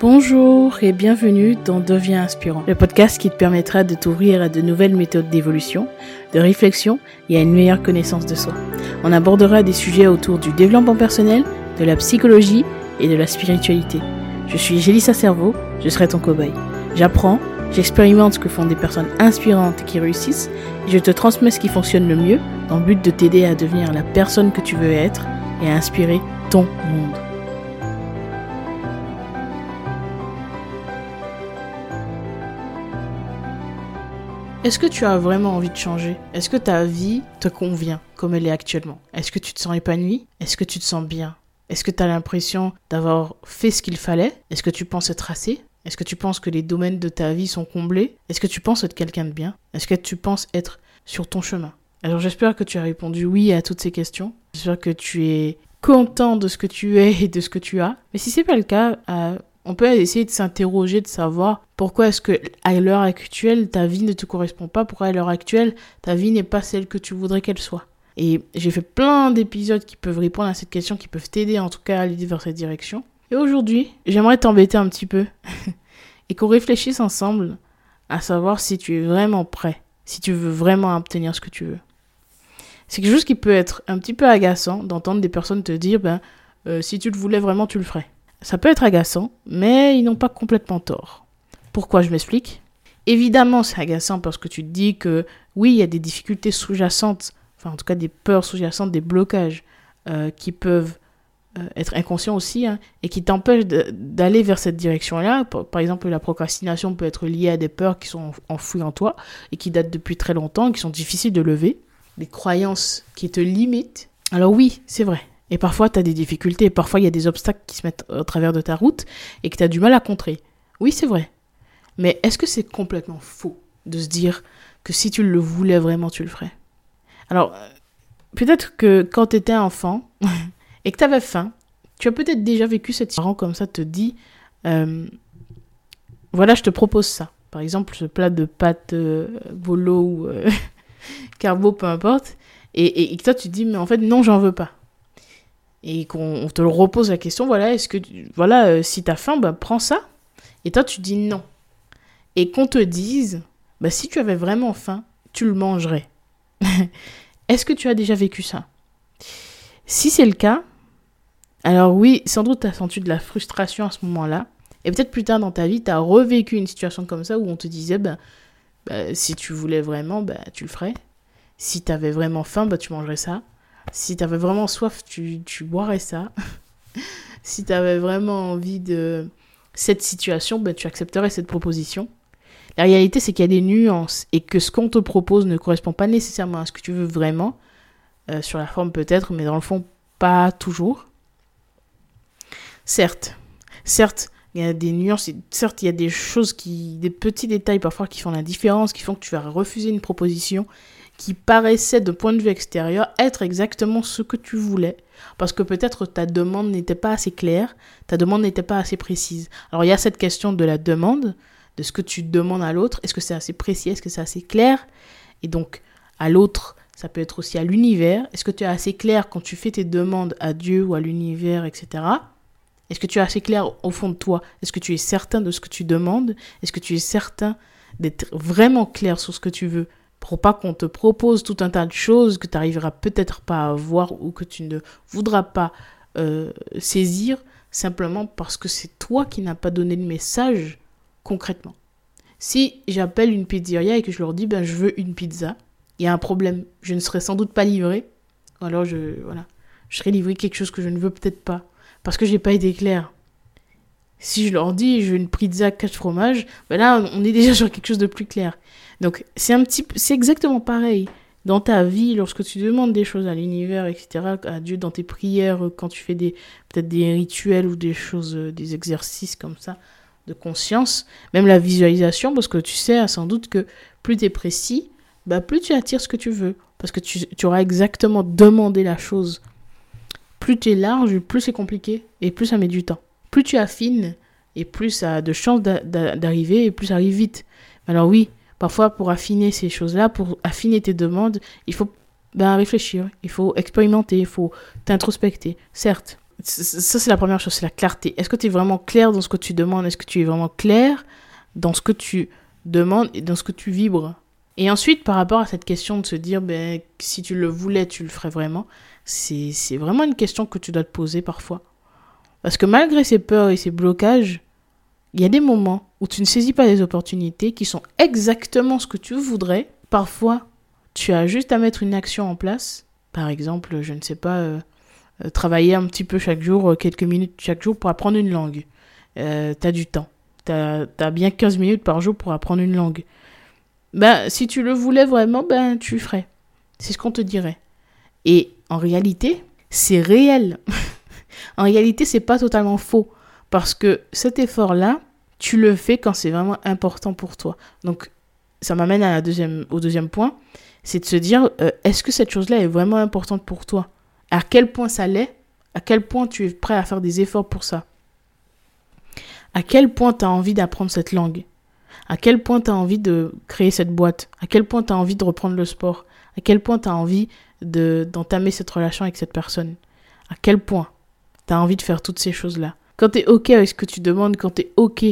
Bonjour et bienvenue dans Deviens inspirant, le podcast qui te permettra de t'ouvrir à de nouvelles méthodes d'évolution, de réflexion et à une meilleure connaissance de soi. On abordera des sujets autour du développement personnel, de la psychologie et de la spiritualité. Je suis Gélissa Cerveau, je serai ton cobaye. J'apprends, j'expérimente ce que font des personnes inspirantes qui réussissent je te transmets ce qui fonctionne le mieux dans le but de t'aider à devenir la personne que tu veux être et à inspirer ton monde. Est-ce que tu as vraiment envie de changer? Est-ce que ta vie te convient comme elle est actuellement? Est-ce que tu te sens épanoui? Est-ce que tu te sens bien? Est-ce que tu as l'impression d'avoir fait ce qu'il fallait? Est-ce que tu penses être assez? Est-ce que tu penses que les domaines de ta vie sont comblés? Est-ce que tu penses être quelqu'un de bien? Est-ce que tu penses être sur ton chemin? Alors j'espère que tu as répondu oui à toutes ces questions. J'espère que tu es content de ce que tu es et de ce que tu as. Mais si c'est pas le cas, euh, on peut essayer de s'interroger, de savoir pourquoi est-ce que à l'heure actuelle ta vie ne te correspond pas, pourquoi à l'heure actuelle ta vie n'est pas celle que tu voudrais qu'elle soit. Et j'ai fait plein d'épisodes qui peuvent répondre à cette question, qui peuvent t'aider en tout cas à aller vers cette direction. Et aujourd'hui, j'aimerais t'embêter un petit peu et qu'on réfléchisse ensemble à savoir si tu es vraiment prêt, si tu veux vraiment obtenir ce que tu veux. C'est quelque chose qui peut être un petit peu agaçant d'entendre des personnes te dire ben euh, si tu le voulais vraiment tu le ferais. Ça peut être agaçant, mais ils n'ont pas complètement tort. Pourquoi je m'explique? Évidemment, c'est agaçant parce que tu te dis que oui, il y a des difficultés sous-jacentes, enfin en tout cas des peurs sous-jacentes, des blocages euh, qui peuvent être inconscients aussi hein, et qui t'empêchent d'aller vers cette direction-là. Par, exemple, la procrastination peut être liée à des peurs qui sont enfouies en toi et qui datent depuis très longtemps, qui sont difficiles de lever, des croyances qui te limitent. Alors oui, c'est vrai, et parfois, tu as des difficultés, parfois, il y a des obstacles qui se mettent au travers de ta route et que tu as du mal à contrer. Oui, c'est vrai. Mais est-ce que c'est complètement faux de se dire que si tu le voulais vraiment, tu le ferais? Alors, peut-être que quand tu étais enfant et que tu avais faim, tu as peut-être déjà vécu cette parent comme ça te dit euh, voilà, je te propose ça. Par exemple, ce plat de pâtes euh, ou euh, carbo, peu importe. Et, et, et toi, tu te dis, mais en fait, non, j'en veux pas et qu'on te repose la question, voilà, est-ce que, voilà, euh, si t'as faim, bah, prends ça. Et toi, tu dis non. Et qu'on te dise, bah, si tu avais vraiment faim, tu le mangerais. est-ce que tu as déjà vécu ça? Si c'est le cas, alors oui, sans doute tu as senti de la frustration à ce moment-là. Et peut-être plus tard dans ta vie, tu as revécu une situation comme ça où on te disait, bah, bah, si tu voulais vraiment, bah, tu le ferais. Si tu avais vraiment faim, bah, tu mangerais ça. Si tu avais vraiment soif, tu, tu boirais ça. si tu avais vraiment envie de cette situation, ben, tu accepterais cette proposition. La réalité, c'est qu'il y a des nuances et que ce qu'on te propose ne correspond pas nécessairement à ce que tu veux vraiment. Euh, sur la forme peut-être, mais dans le fond, pas toujours. Certes, certes, il y a des nuances, certes, il y a des choses qui, des petits détails parfois qui font la différence, qui font que tu vas refuser une proposition qui paraissait de point de vue extérieur être exactement ce que tu voulais. Parce que peut-être ta demande n'était pas assez claire, ta demande n'était pas assez précise. Alors il y a cette question de la demande, de ce que tu demandes à l'autre. Est-ce que c'est assez précis Est-ce que c'est assez clair? Et donc à l'autre, ça peut être aussi à l'univers. Est-ce que tu es assez clair quand tu fais tes demandes à Dieu ou à l'univers, etc. Est-ce que tu es assez clair au fond de toi? Est-ce que tu es certain de ce que tu demandes? Est-ce que tu es certain d'être vraiment clair sur ce que tu veux? Pour pas qu'on te propose tout un tas de choses que tu n'arriveras peut-être pas à voir ou que tu ne voudras pas euh, saisir simplement parce que c'est toi qui n'as pas donné le message concrètement. Si j'appelle une pizzeria et que je leur dis ben je veux une pizza, il y a un problème, je ne serai sans doute pas livré. Alors je voilà, je serai livré quelque chose que je ne veux peut-être pas parce que j'ai pas été clair. Si je leur dis je veux une pizza 4 fromages, ben là on est déjà sur quelque chose de plus clair. Donc c'est un petit c'est exactement pareil dans ta vie lorsque tu demandes des choses à l'univers etc à Dieu dans tes prières quand tu fais des peut-être des rituels ou des choses euh, des exercices comme ça de conscience même la visualisation parce que tu sais sans doute que plus tu es précis bah plus tu attires ce que tu veux parce que tu auras exactement demandé la chose plus tu es large plus c'est compliqué et plus ça met du temps. Plus tu affines et plus ça a de chances d'arriver et plus ça arrive vite. Alors oui Parfois, pour affiner ces choses-là, pour affiner tes demandes, il faut ben, réfléchir, il faut expérimenter, il faut t'introspecter. Certes, ça c'est la première chose, c'est la clarté. Est-ce que tu es vraiment clair dans ce que tu demandes? Est-ce que tu es vraiment clair dans ce que tu demandes et dans ce que tu vibres? Et ensuite, par rapport à cette question de se dire, ben, si tu le voulais, tu le ferais vraiment, c'est vraiment une question que tu dois te poser parfois. Parce que malgré ces peurs et ces blocages, il y a des moments où tu ne saisis pas les opportunités qui sont exactement ce que tu voudrais. Parfois, tu as juste à mettre une action en place. Par exemple, je ne sais pas, euh, euh, travailler un petit peu chaque jour, euh, quelques minutes chaque jour pour apprendre une langue. tu as du temps. Tu as, as, bien 15 minutes par jour pour apprendre une langue. Ben, si tu le voulais vraiment, ben, tu ferais. C'est ce qu'on te dirait. Et en réalité, c'est réel. en réalité, c'est pas totalement faux. Parce que cet effort-là, tu le fais quand c'est vraiment important pour toi. Donc, ça m'amène au deuxième point, c'est de se dire, euh, est-ce que cette chose-là est vraiment importante pour toi? À quel point ça l'est? À quel point tu es prêt à faire des efforts pour ça? À quel point tu as envie d'apprendre cette langue? À quel point tu as envie de créer cette boîte? À quel point tu as envie de reprendre le sport? À quel point tu as envie d'entamer cette relation avec cette personne À quel point tu as envie de faire toutes ces choses-là? Quand tu es OK avec ce que tu demandes, quand tu es OK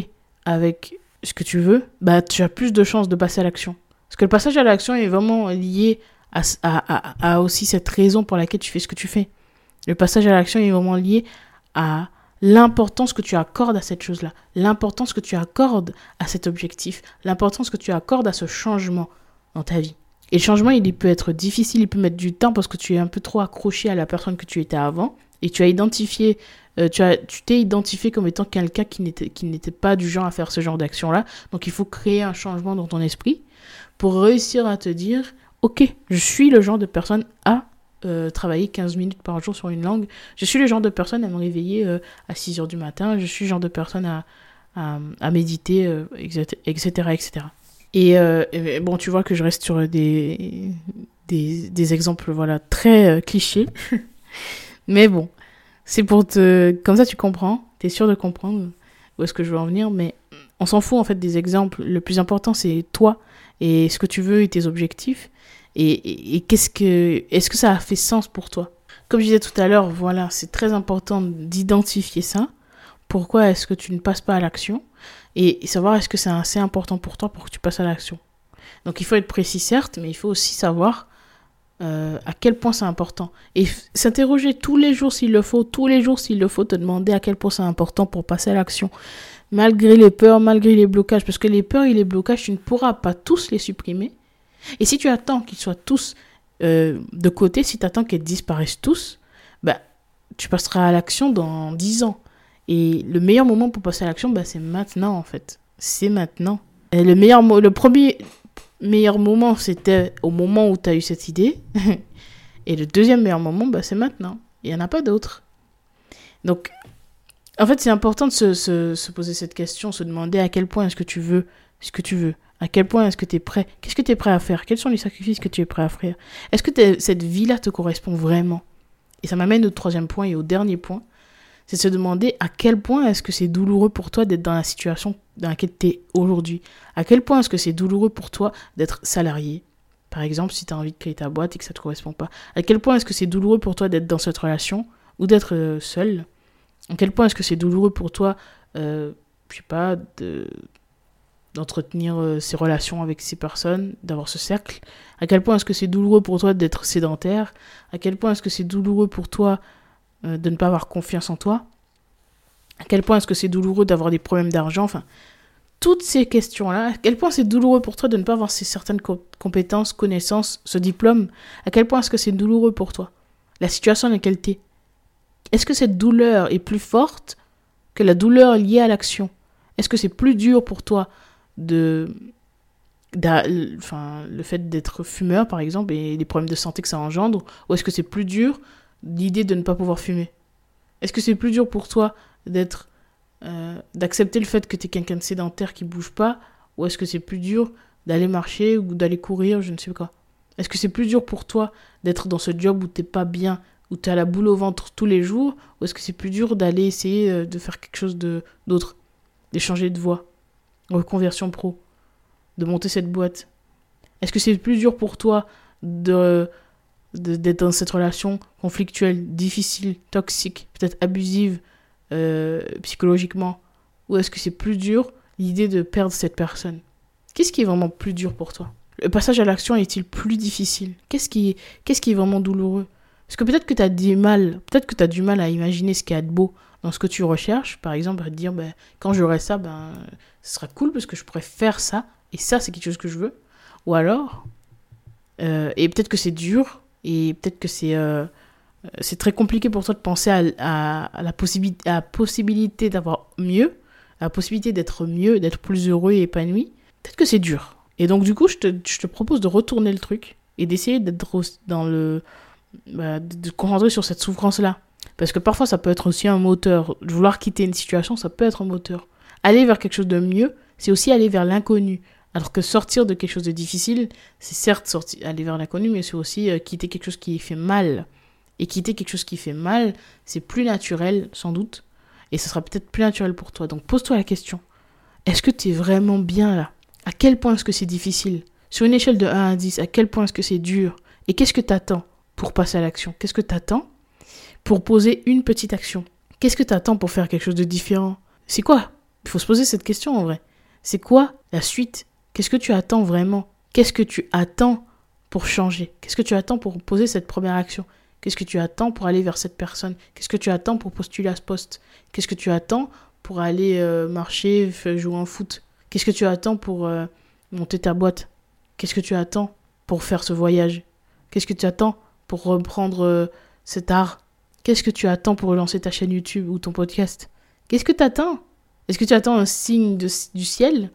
avec ce que tu veux, bah, tu as plus de chances de passer à l'action. Parce que le passage à l'action est vraiment lié à, à, à, aussi cette raison pour laquelle tu fais ce que tu fais. Le passage à l'action est vraiment lié à l'importance que tu accordes à cette chose-là, l'importance que tu accordes à cet objectif, l'importance que tu accordes à ce changement dans ta vie. Et le changement, il peut être difficile, il peut mettre du temps parce que tu es un peu trop accroché à la personne que tu étais avant et tu as identifié euh, tu tu t'es identifié comme étant quelqu'un qui n'était, qui n'était pas du genre à faire ce genre d'action-là. Donc il faut créer un changement dans ton esprit pour réussir à te dire, ok, je suis le genre de personne à euh, travailler 15 minutes par jour sur une langue. Je suis le genre de personne à me réveiller euh, à 6 heures du matin. Je suis le genre de personne à, à, à méditer, etc., etc., etc. Et, et, bon, tu vois que je reste sur des, des, des exemples voilà, très clichés. Mais bon, c'est pour te. Comme ça, tu comprends. Tu es sûr de comprendre où est-ce que je veux en venir. Mais on s'en fout, en fait, des exemples. Le plus important, c'est toi et ce que tu veux et tes objectifs. Et, qu'est-ce que. Est-ce que ça a fait sens pour toi? Comme je disais tout à l'heure, voilà, c'est très important d'identifier ça. Pourquoi est-ce que tu ne passes pas à l'action? Et savoir est-ce que c'est assez important pour toi pour que tu passes à l'action. Donc il faut être précis certes, mais il faut aussi savoir euh, à quel point c'est important. Et s'interroger tous les jours s'il le faut, tous les jours s'il le faut, te demander à quel point c'est important pour passer à l'action. Malgré les peurs, malgré les blocages, parce que les peurs et les blocages, tu ne pourras pas tous les supprimer. Et si tu attends qu'ils soient tous euh, de côté, si tu attends qu'ils disparaissent tous, bah, tu passeras à l'action dans 10 ans. Et le meilleur moment pour passer à l'action, bah, c'est maintenant en fait. C'est maintenant. Le meilleur le premier meilleur moment, c'était au moment où tu as eu cette idée. Et le deuxième meilleur moment, bah, c'est maintenant. Il n'y en a pas d'autre. Donc, en fait, c'est important de se, se, poser cette question, se demander à quel point est-ce que tu veux ce que tu veux. À quel point est-ce que tu es prêt? Qu'est-ce que tu es prêt à faire? Quels sont les sacrifices que tu es prêt à faire Est-ce que cette vie-là te correspond vraiment? Et ça m'amène au troisième point et au dernier point c'est se demander à quel point est-ce que c'est douloureux pour toi d'être dans la situation dans laquelle tu es aujourd'hui. À quel point est-ce que c'est douloureux pour toi d'être salarié. Par exemple, si tu as envie de créer ta boîte et que ça ne te correspond pas. À quel point est-ce que c'est douloureux pour toi d'être dans cette relation ou d'être euh, seul? À quel point est-ce que c'est douloureux pour toi, euh, je sais pas, de d'entretenir euh, ces relations avec ces personnes, d'avoir ce cercle? À quel point est-ce que c'est douloureux pour toi d'être sédentaire? À quel point est-ce que c'est douloureux pour toi euh, de ne pas avoir confiance en toi. À quel point est-ce que c'est douloureux d'avoir des problèmes d'argent Enfin, toutes ces questions-là, à quel point c'est douloureux pour toi de ne pas avoir ces certaines compétences, connaissances, ce diplôme? À quel point est-ce que c'est douloureux pour toi? La situation dans laquelle tu es Est-ce que cette douleur est plus forte que la douleur liée à l'action? Est-ce que c'est plus dur pour toi de enfin, le fait d'être fumeur, par exemple, et les problèmes de santé que ça engendre, ou est-ce que c'est plus dur l'idée de ne pas pouvoir fumer. Est-ce que c'est plus dur pour toi d'être euh, d'accepter le fait que tu es quelqu'un de sédentaire qui bouge pas ou est-ce que c'est plus dur d'aller marcher ou d'aller courir, je ne sais quoi Est-ce que c'est plus dur pour toi d'être dans ce job où t'es pas bien, où tu as la boule au ventre tous les jours ou est-ce que c'est plus dur d'aller essayer euh, de faire quelque chose d'autre, d'échanger de voie, reconversion pro de monter cette boîte? Est-ce que c'est plus dur pour toi de d'être dans cette relation conflictuelle, difficile, toxique, peut-être abusive euh, psychologiquement Ou est-ce que c'est plus dur l'idée de perdre cette personne? Qu'est-ce qui est vraiment plus dur pour toi? Le passage à l'action est-il plus difficile? Qu'est-ce qui, qu'est-ce qui est vraiment douloureux? Parce que peut-être que tu as du mal, peut-être que tu du mal à imaginer ce qu'il y a de beau dans ce que tu recherches. Par exemple, à te dire, ben, quand j'aurai ça, ben, ce sera cool parce que je pourrais faire ça. Et ça, c'est quelque chose que je veux. Ou alors, euh, et peut-être que c'est dur, et peut-être que c'est euh, c'est très compliqué pour toi de penser à, la, possibilité, possibilité d'avoir mieux, à la possibilité d'être mieux, d'être plus heureux et épanoui. Peut-être que c'est dur. Et donc, du coup, je te, je te propose de retourner le truc et d'essayer d'être dans le. Bah, de te concentrer sur cette souffrance-là. Parce que parfois, ça peut être aussi un moteur. Vouloir quitter une situation, ça peut être un moteur. Aller vers quelque chose de mieux, c'est aussi aller vers l'inconnu. Alors que sortir de quelque chose de difficile, c'est certes sortir, aller vers l'inconnu, mais c'est aussi euh, quitter quelque chose qui fait mal. Et quitter quelque chose qui fait mal, c'est plus naturel, sans doute. Et ce sera peut-être plus naturel pour toi. Donc pose-toi la question. Est-ce que tu es vraiment bien là? À quel point est-ce que c'est difficile? Sur une échelle de 1 à 10, à quel point est-ce que c'est dur? Et qu'est-ce que tu attends pour passer à l'action? Qu'est-ce que tu attends pour poser une petite action? Qu'est-ce que tu attends pour faire quelque chose de différent? C'est quoi? Il faut se poser cette question en vrai. C'est quoi la suite Qu'est-ce que tu attends vraiment Qu'est-ce que tu attends pour changer Qu'est-ce que tu attends pour poser cette première action Qu'est-ce que tu attends pour aller vers cette personne Qu'est-ce que tu attends pour postuler à ce poste Qu'est-ce que tu attends pour aller euh, marcher, jouer en foot Qu'est-ce que tu attends pour euh, monter ta boîte Qu'est-ce que tu attends pour faire ce voyage Qu'est-ce que tu attends pour reprendre euh, cet art Qu'est-ce que tu attends pour relancer ta chaîne YouTube ou ton podcast Qu'est-ce que tu attends Est-ce que tu attends un signe du ciel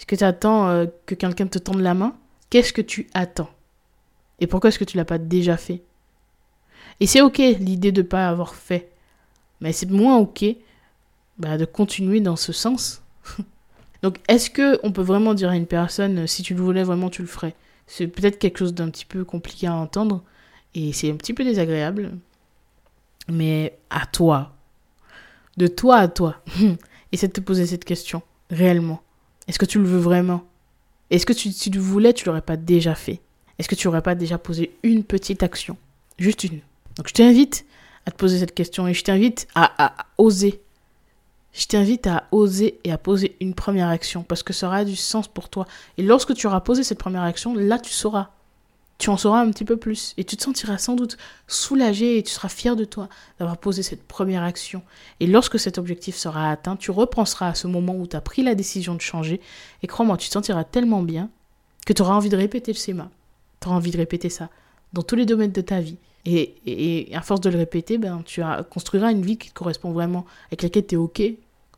est-ce que tu attends euh, que quelqu'un te tende la main? Qu'est-ce que tu attends? Et pourquoi est-ce que tu l'as pas déjà fait? Et c'est ok l'idée de ne pas avoir fait. Mais c'est moins ok bah, de continuer dans ce sens. Donc est-ce que on peut vraiment dire à une personne si tu le voulais vraiment tu le ferais? C'est peut-être quelque chose d'un petit peu compliqué à entendre et c'est un petit peu désagréable. Mais à toi. De toi à toi. Essaie de te poser cette question réellement. Est-ce que tu le veux vraiment? Est-ce que tu, si tu le voulais, tu l'aurais pas déjà fait? Est-ce que tu n'aurais pas déjà posé une petite action? Juste une. Donc je t'invite à te poser cette question et je t'invite à, à, oser. Je t'invite à oser et à poser une première action parce que ça aura du sens pour toi. Et lorsque tu auras posé cette première action, là tu sauras tu en sauras un petit peu plus et tu te sentiras sans doute soulagé et tu seras fier de toi d'avoir posé cette première action. Et lorsque cet objectif sera atteint, tu repenseras à ce moment où tu as pris la décision de changer et crois-moi, tu te sentiras tellement bien que tu auras envie de répéter le schéma. Tu auras envie de répéter ça dans tous les domaines de ta vie. Et, et, à force de le répéter, ben, tu construiras une vie qui te correspond vraiment, avec laquelle tu es OK.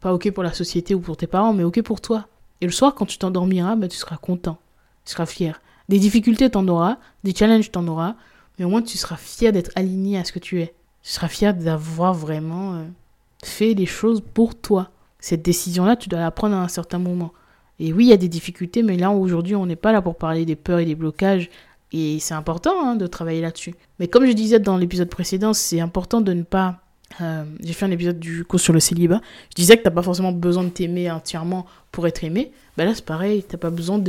Pas OK pour la société ou pour tes parents, mais OK pour toi. Et le soir, quand tu t'endormiras, ben, tu seras content, tu seras fier. Des difficultés, t'en auras, des challenges, t'en auras, mais au moins tu seras fier d'être aligné à ce que tu es. Tu seras fier d'avoir vraiment euh, fait les choses pour toi. Cette décision-là, tu dois la prendre à un certain moment. Et oui, il y a des difficultés, mais là, aujourd'hui, on n'est pas là pour parler des peurs et des blocages. Et c'est important hein, de travailler là-dessus. Mais comme je disais dans l'épisode précédent, c'est important de ne pas euh, j'ai fait un épisode du coup sur le célibat. Je disais que t'as pas forcément besoin de t'aimer entièrement pour être aimé. Ben là, c'est pareil. T'as pas besoin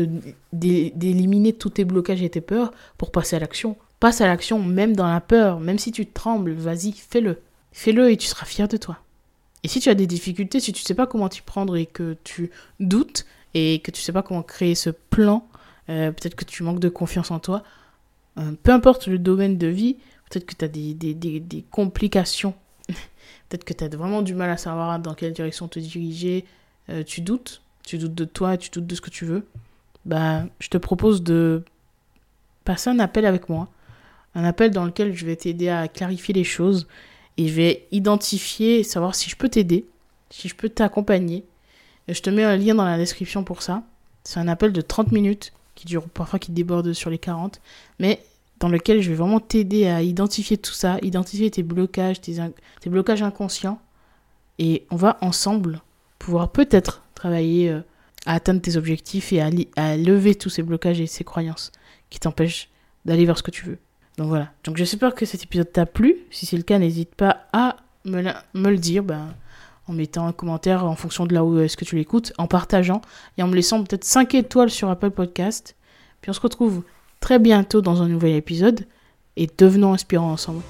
d'éliminer tous tes blocages et tes peurs pour passer à l'action. Passe à l'action, même dans la peur, même si tu trembles, vas-y, fais-le. Fais-le et tu seras fier de toi. Et si tu as des difficultés, si tu sais pas comment t'y prendre et que tu doutes et que tu sais pas comment créer ce plan, euh, peut-être que tu manques de confiance en toi, euh, peu importe le domaine de vie, peut-être que tu as des, des, des, des complications Peut-être que tu as vraiment du mal à savoir dans quelle direction te diriger. Euh, tu doutes. Tu doutes de toi, tu doutes de ce que tu veux. Bah, je te propose de passer un appel avec moi. Un appel dans lequel je vais t'aider à clarifier les choses. Et je vais identifier, savoir si je peux t'aider, si je peux t'accompagner. Je te mets un lien dans la description pour ça. C'est un appel de 30 minutes qui dure parfois qui déborde sur les 40. Mais dans lequel je vais vraiment t'aider à identifier tout ça, identifier tes blocages, tes, blocages inconscients. Et on va ensemble pouvoir peut-être travailler euh, à atteindre tes objectifs et à, lever tous ces blocages et ces croyances qui t'empêchent d'aller vers ce que tu veux. Donc voilà. Donc j'espère que cet épisode t'a plu. Si c'est le cas, n'hésite pas à me, le dire ben, en mettant un commentaire en fonction de là où est-ce que tu l'écoutes, en partageant et en me laissant peut-être 5 étoiles sur Apple Podcast. Puis on se retrouve très bientôt dans un nouvel épisode et devenons inspirants ensemble.